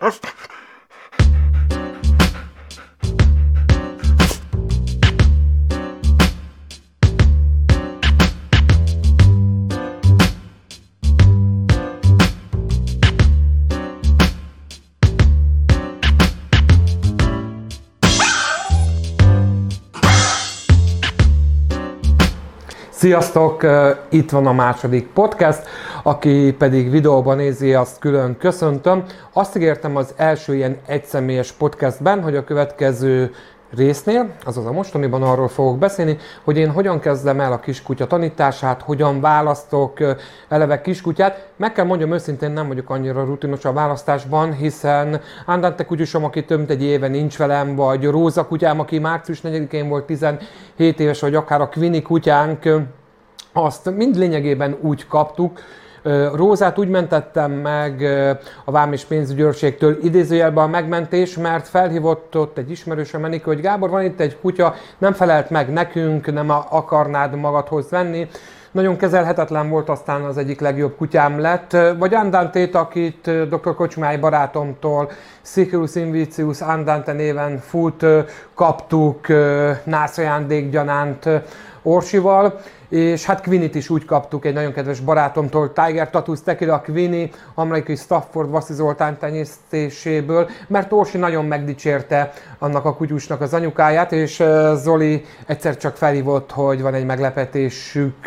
Perfect. Sziasztok! Itt van a második podcast, aki pedig videóban nézi, azt külön köszöntöm. Azt ígértem az első ilyen egyszemélyes podcastben, hogy a következő résznél, azaz a mostaniban arról fogok beszélni, hogy én hogyan kezdem el a kiskutya tanítását, hogyan választok eleve kiskutyát. Meg kell mondjam őszintén, nem vagyok annyira rutinos a választásban, hiszen Andante kutyusom, aki több mint egy éve nincs velem, vagy Róza kutyám, aki március 4-én volt 17 éves, vagy akár a Quini kutyánk, azt mind lényegében úgy kaptuk, Rózát úgy mentettem meg a Vám és pénzügyőrségtől idézőjelben a megmentés, mert felhívott ott egy ismerősöm Menikő, hogy Gábor, van itt egy kutya, nem felelt meg nekünk, nem akarnád magadhoz venni. Nagyon kezelhetetlen volt, aztán az egyik legjobb kutyám lett. Vagy Andantét, akit dr. Kocsmály barátomtól, Sicurus Invicius Andante néven fut, kaptuk nászajándékgyanánt Orsival és hát Quinit is úgy kaptuk egy nagyon kedves barátomtól, Tiger Tattoos Tequila Quini, amerikai Stafford Vassi Zoltán tenyésztéséből, mert Orsi nagyon megdicsérte annak a kutyusnak az anyukáját, és Zoli egyszer csak felhívott, hogy van egy meglepetésük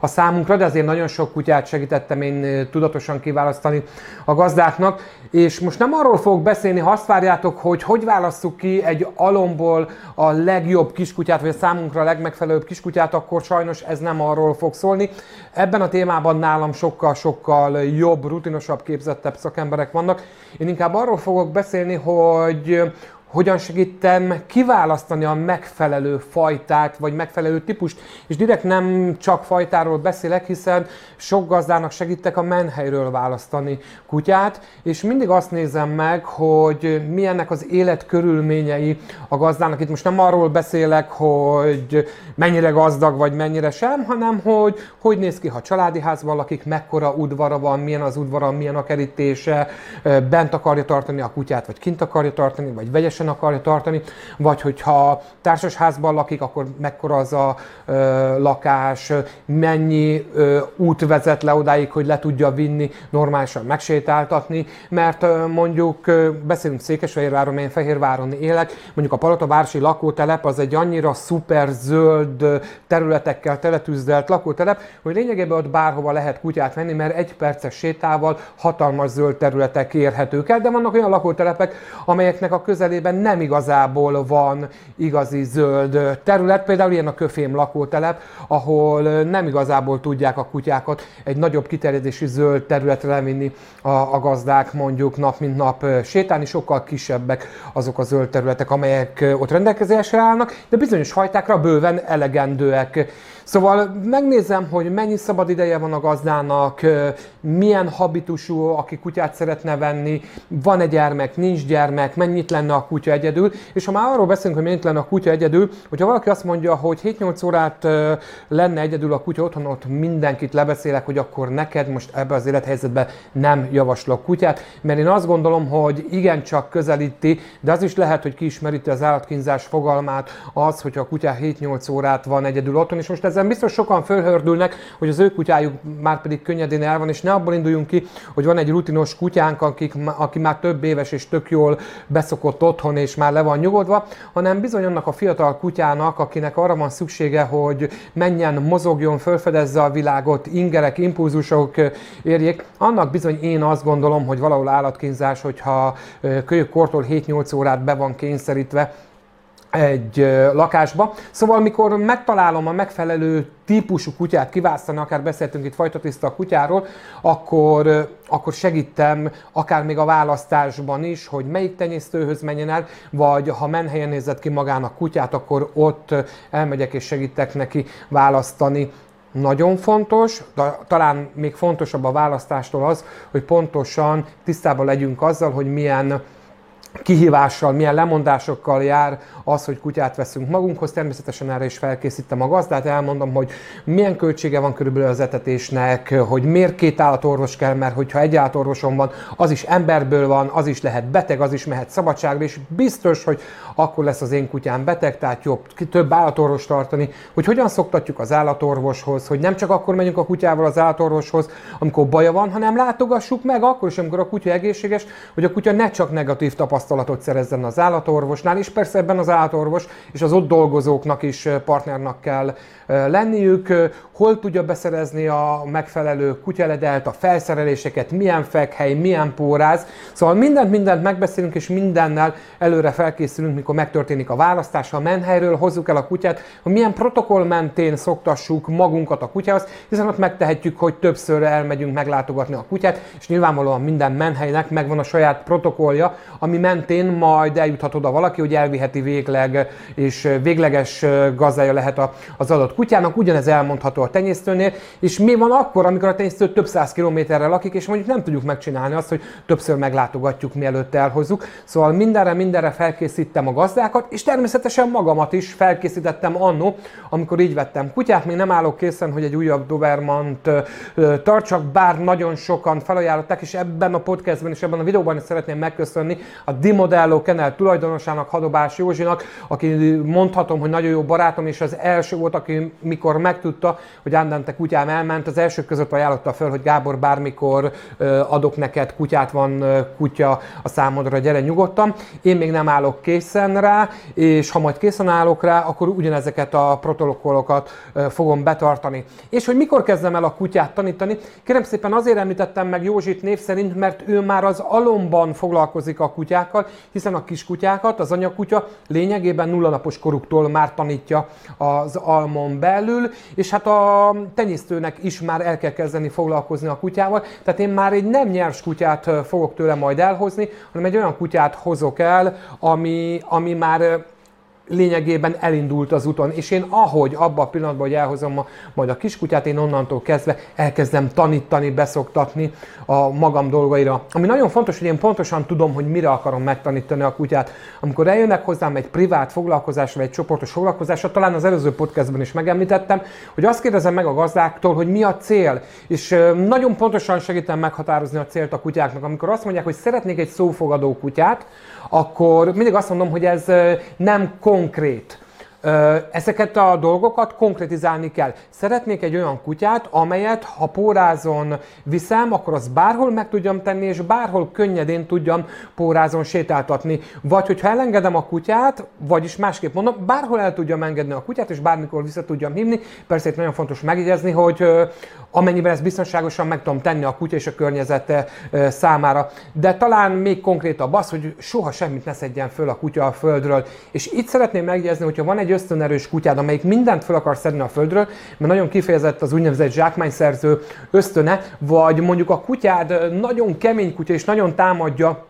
a számunkra, de azért nagyon sok kutyát segítettem én tudatosan kiválasztani a gazdáknak, és most nem arról fogok beszélni, ha azt várjátok, hogy hogy válasszuk ki egy alomból a legjobb kiskutyát, vagy a számunkra a legmegfelelőbb kiskutyát, akkor sajnos ez nem arról fog szólni. Ebben a témában nálam sokkal-sokkal jobb, rutinosabb, képzettebb szakemberek vannak. Én inkább arról fogok beszélni, hogy hogyan segítem kiválasztani a megfelelő fajtát, vagy megfelelő típust. És direkt nem csak fajtáról beszélek, hiszen sok gazdának segítek a menhelyről választani kutyát, és mindig azt nézem meg, hogy milyennek az életkörülményei a gazdának. Itt most nem arról beszélek, hogy mennyire gazdag, vagy mennyire sem, hanem hogy hogy néz ki, ha családi házban lakik, mekkora udvara van, milyen az udvara, milyen a kerítése, bent akarja tartani a kutyát, vagy kint akarja tartani, vagy vegyesen közösen akarja tartani, vagy hogyha társasházban lakik, akkor mekkora az a ö, lakás, mennyi ö, út vezet le odáig, hogy le tudja vinni, normálisan megsétáltatni, mert ö, mondjuk ö, beszélünk Székesfehérváron, én Fehérváron élek, mondjuk a Palotavársi lakótelep az egy annyira szuper zöld területekkel teletűzdelt lakótelep, hogy lényegében ott bárhova lehet kutyát venni, mert egy perces sétával hatalmas zöld területek érhetők el, de vannak olyan lakótelepek, amelyeknek a közelében nem igazából van igazi zöld terület, például ilyen a köfém lakótelep, ahol nem igazából tudják a kutyákat egy nagyobb kiterjedési zöld területre levinni a, a gazdák mondjuk nap mint nap sétálni, sokkal kisebbek azok a zöld területek, amelyek ott rendelkezésre állnak, de bizonyos fajtákra bőven elegendőek. Szóval megnézem, hogy mennyi szabad ideje van a gazdának, milyen habitusú, aki kutyát szeretne venni, van-e gyermek, nincs gyermek, mennyit lenne a kutya egyedül, és ha már arról beszélünk, hogy mennyit lenne a kutya egyedül, hogyha valaki azt mondja, hogy 7-8 órát lenne egyedül a kutya otthon, ott mindenkit lebeszélek, hogy akkor neked most ebbe az élethelyzetben nem javaslok kutyát, mert én azt gondolom, hogy igencsak közelíti, de az is lehet, hogy kiismeríti az állatkínzás fogalmát, az, hogyha a kutya 7-8 órát van egyedül otthon, és most ezen biztos sokan fölhördülnek, hogy az ő kutyájuk már pedig könnyedén el van, és ne abból induljunk ki, hogy van egy rutinos kutyánk, akik, aki már több éves és tök jól beszokott otthon, és már le van nyugodva, hanem bizony annak a fiatal kutyának, akinek arra van szüksége, hogy menjen, mozogjon, felfedezze a világot, ingerek, impulzusok érjék, annak bizony én azt gondolom, hogy valahol állatkínzás, hogyha kölyökkortól 7-8 órát be van kényszerítve, egy lakásba. Szóval, mikor megtalálom a megfelelő típusú kutyát kiválasztani, akár beszéltünk itt fajtatiszta kutyáról, akkor, akkor segítem akár még a választásban is, hogy melyik tenyésztőhöz menjen el, vagy ha menhelyen nézett ki magának kutyát, akkor ott elmegyek és segítek neki választani nagyon fontos, de talán még fontosabb a választástól az, hogy pontosan tisztában legyünk azzal, hogy milyen kihívással, milyen lemondásokkal jár az, hogy kutyát veszünk magunkhoz. Természetesen erre is felkészítem a gazdát, elmondom, hogy milyen költsége van körülbelül az etetésnek, hogy miért két állatorvos kell, mert hogyha egy állatorvosom van, az is emberből van, az is lehet beteg, az is mehet szabadságra, és biztos, hogy akkor lesz az én kutyám beteg, tehát jobb több állatorvos tartani, hogy hogyan szoktatjuk az állatorvoshoz, hogy nem csak akkor megyünk a kutyával az állatorvoshoz, amikor baja van, hanem látogassuk meg akkor is, amikor a kutya egészséges, hogy a kutya ne csak negatív tapasztalatot szerezzen az állatorvosnál, és persze ebben az állatorvos és az ott dolgozóknak is partnernak kell lenniük, hol tudja beszerezni a megfelelő kutyaledelt, a felszereléseket, milyen fekhely, milyen póráz. Szóval mindent, mindent megbeszélünk, és mindennel előre felkészülünk, mikor megtörténik a választás. A menhelyről, hozzuk el a kutyát, hogy milyen protokoll mentén szoktassuk magunkat a kutyához, hiszen ott megtehetjük, hogy többször elmegyünk meglátogatni a kutyát, és nyilvánvalóan minden menhelynek megvan a saját protokollja, ami mentén majd eljuthat oda valaki, hogy elviheti végleg, és végleges gazdája lehet az adott kutyának, ugyanez elmondható a tenyésztőnél, és mi van akkor, amikor a tenyésztő több száz kilométerre lakik, és mondjuk nem tudjuk megcsinálni azt, hogy többször meglátogatjuk, mielőtt elhozzuk. Szóval mindenre, mindenre felkészítem a gazdákat, és természetesen magamat is felkészítettem annó, amikor így vettem kutyát. Még nem állok készen, hogy egy újabb Dobermant tartsak, bár nagyon sokan felajánlották, és ebben a podcastben és ebben a videóban is szeretném megköszönni a Dimodello Kennel tulajdonosának, Hadobás Józsinak, aki mondhatom, hogy nagyon jó barátom, és az első volt, aki mikor megtudta, hogy Andante kutyám elment, az elsők között ajánlotta fel, hogy Gábor bármikor adok neked kutyát, van kutya a számodra, gyere nyugodtan. Én még nem állok készen rá, és ha majd készen állok rá, akkor ugyanezeket a protokollokat fogom betartani. És hogy mikor kezdem el a kutyát tanítani? Kérem szépen azért említettem meg Józsit név szerint, mert ő már az alomban foglalkozik a kutyákkal, hiszen a kiskutyákat az anyakutya lényegében nulla napos koruktól már tanítja az almon belül, és hát a tenyésztőnek is már el kell kezdeni foglalkozni a kutyával, tehát én már egy nem nyers kutyát fogok tőle majd elhozni, hanem egy olyan kutyát hozok el, ami, ami már lényegében elindult az úton, és én ahogy abban a pillanatban, hogy elhozom a, majd a kiskutyát, én onnantól kezdve elkezdem tanítani, beszoktatni a magam dolgaira. Ami nagyon fontos, hogy én pontosan tudom, hogy mire akarom megtanítani a kutyát. Amikor eljönnek hozzám egy privát foglalkozás, vagy egy csoportos foglalkozásra, talán az előző podcastben is megemlítettem, hogy azt kérdezem meg a gazdáktól, hogy mi a cél, és nagyon pontosan segítem meghatározni a célt a kutyáknak. Amikor azt mondják, hogy szeretnék egy szófogadó kutyát, akkor mindig azt mondom, hogy ez nem concreto. Ezeket a dolgokat konkretizálni kell. Szeretnék egy olyan kutyát, amelyet ha pórázon viszem, akkor az bárhol meg tudjam tenni, és bárhol könnyedén tudjam pórázon sétáltatni. Vagy hogyha elengedem a kutyát, vagyis másképp mondom, bárhol el tudjam engedni a kutyát, és bármikor vissza tudjam hívni. Persze itt nagyon fontos megjegyezni, hogy amennyiben ezt biztonságosan meg tudom tenni a kutya és a környezete számára. De talán még konkrétabb az, hogy soha semmit ne szedjen föl a kutya a földről. És itt szeretném megjegyezni, hogyha van egy ösztönerős kutyád, amelyik mindent föl akar szedni a földről, mert nagyon kifejezett az úgynevezett zsákmányszerző ösztöne, vagy mondjuk a kutyád nagyon kemény kutya és nagyon támadja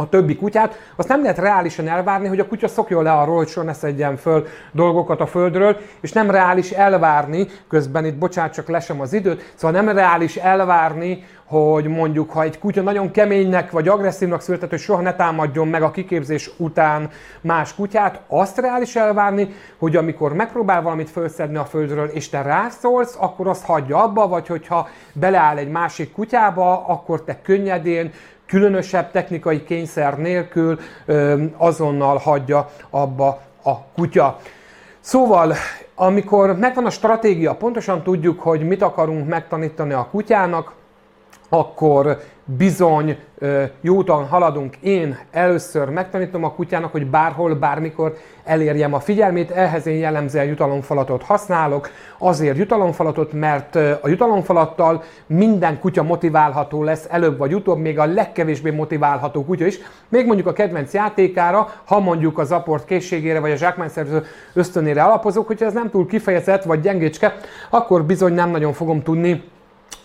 a többi kutyát, azt nem lehet reálisan elvárni, hogy a kutya szokjon le arról, hogy soha ne szedjen föl dolgokat a földről, és nem reális elvárni, közben itt bocsánat, csak lesem az időt, szóval nem reális elvárni, hogy mondjuk, ha egy kutya nagyon keménynek vagy agresszívnak született, hogy soha ne támadjon meg a kiképzés után más kutyát, azt reális elvárni, hogy amikor megpróbál valamit felszedni a földről, és te rászólsz, akkor azt hagyja abba, vagy hogyha beleáll egy másik kutyába, akkor te könnyedén, különösebb technikai kényszer nélkül azonnal hagyja abba a kutya. Szóval, amikor megvan a stratégia, pontosan tudjuk, hogy mit akarunk megtanítani a kutyának, akkor bizony jó úton haladunk. Én először megtanítom a kutyának, hogy bárhol, bármikor elérjem a figyelmét. Ehhez én jellemzően jutalomfalatot használok. Azért jutalomfalatot, mert a jutalomfalattal minden kutya motiválható lesz előbb vagy utóbb, még a legkevésbé motiválható kutya is. Még mondjuk a kedvenc játékára, ha mondjuk az aport készségére vagy a zsákmányszerző ösztönére alapozok, hogyha ez nem túl kifejezett vagy gyengécske, akkor bizony nem nagyon fogom tudni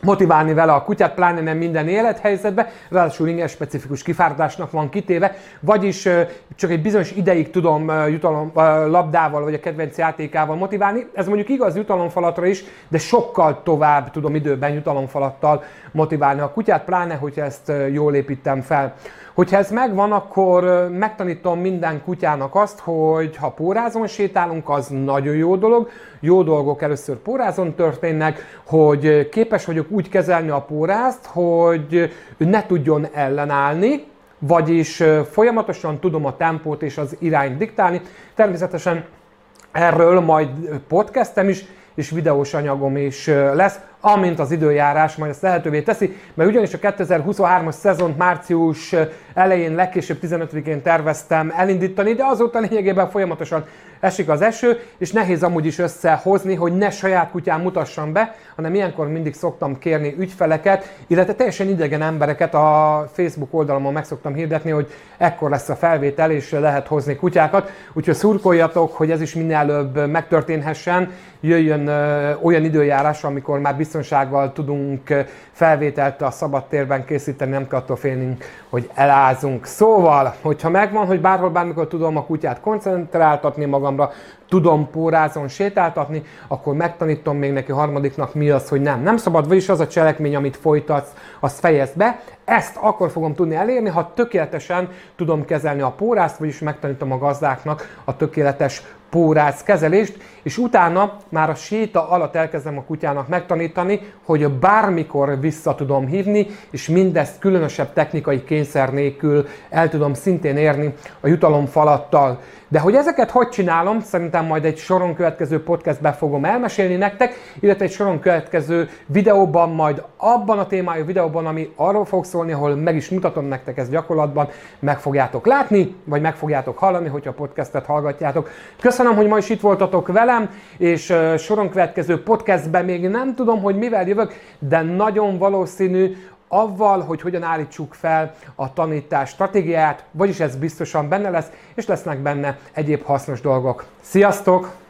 motiválni vele a kutyát, pláne nem minden élethelyzetben, ráadásul igen specifikus kifáradásnak van kitéve, vagyis csak egy bizonyos ideig tudom jutalom, labdával vagy a kedvenc játékával motiválni. Ez mondjuk igaz jutalomfalatra is, de sokkal tovább tudom időben jutalomfalattal motiválni a kutyát, pláne, hogyha ezt jól építem fel. Hogyha ez megvan, akkor megtanítom minden kutyának azt, hogy ha pórázon sétálunk, az nagyon jó dolog. Jó dolgok először pórázon történnek, hogy képes vagyok úgy kezelni a pórázt, hogy ne tudjon ellenállni, vagyis folyamatosan tudom a tempót és az irányt diktálni. Természetesen erről majd podcastem is, és videós anyagom is lesz, amint az időjárás majd ezt lehetővé teszi, mert ugyanis a 2023-as szezont március elején legkésőbb 15-én terveztem elindítani, de azóta lényegében folyamatosan esik az eső, és nehéz amúgy is összehozni, hogy ne saját kutyám mutassam be, hanem ilyenkor mindig szoktam kérni ügyfeleket, illetve teljesen idegen embereket a Facebook oldalamon meg szoktam hirdetni, hogy ekkor lesz a felvétel, és lehet hozni kutyákat. Úgyhogy szurkoljatok, hogy ez is minél előbb megtörténhessen, jöjjön olyan időjárás, amikor már biztonsággal tudunk felvételt a szabad térben készíteni, nem kell attól félnünk, hogy elázunk. Szóval, hogyha megvan, hogy bárhol bármikor tudom a kutyát koncentráltatni magamra, tudom pórázon sétáltatni, akkor megtanítom még neki harmadiknak mi az, hogy nem. Nem szabad, vagyis az a cselekmény, amit folytatsz, azt fejezd be. Ezt akkor fogom tudni elérni, ha tökéletesen tudom kezelni a pórázt, vagyis megtanítom a gazdáknak a tökéletes pórász kezelést, és utána már a séta alatt elkezdem a kutyának megtanítani, hogy bármikor vissza tudom hívni, és mindezt különösebb technikai kényszer nélkül el tudom szintén érni a jutalomfalattal. De hogy ezeket hogy csinálom, szerintem majd egy soron következő podcastben fogom elmesélni nektek, illetve egy soron következő videóban, majd abban a témájú videóban, ami arról fog szólni, ahol meg is mutatom nektek ezt gyakorlatban, meg fogjátok látni, vagy meg fogjátok hallani, hogyha a podcastet hallgatjátok. Köszönöm, hogy ma is itt voltatok velem, és soron következő podcastben még nem tudom, hogy mivel jövök, de nagyon valószínű, avval, hogy hogyan állítsuk fel a tanítás stratégiáját, vagyis ez biztosan benne lesz, és lesznek benne egyéb hasznos dolgok. Sziasztok!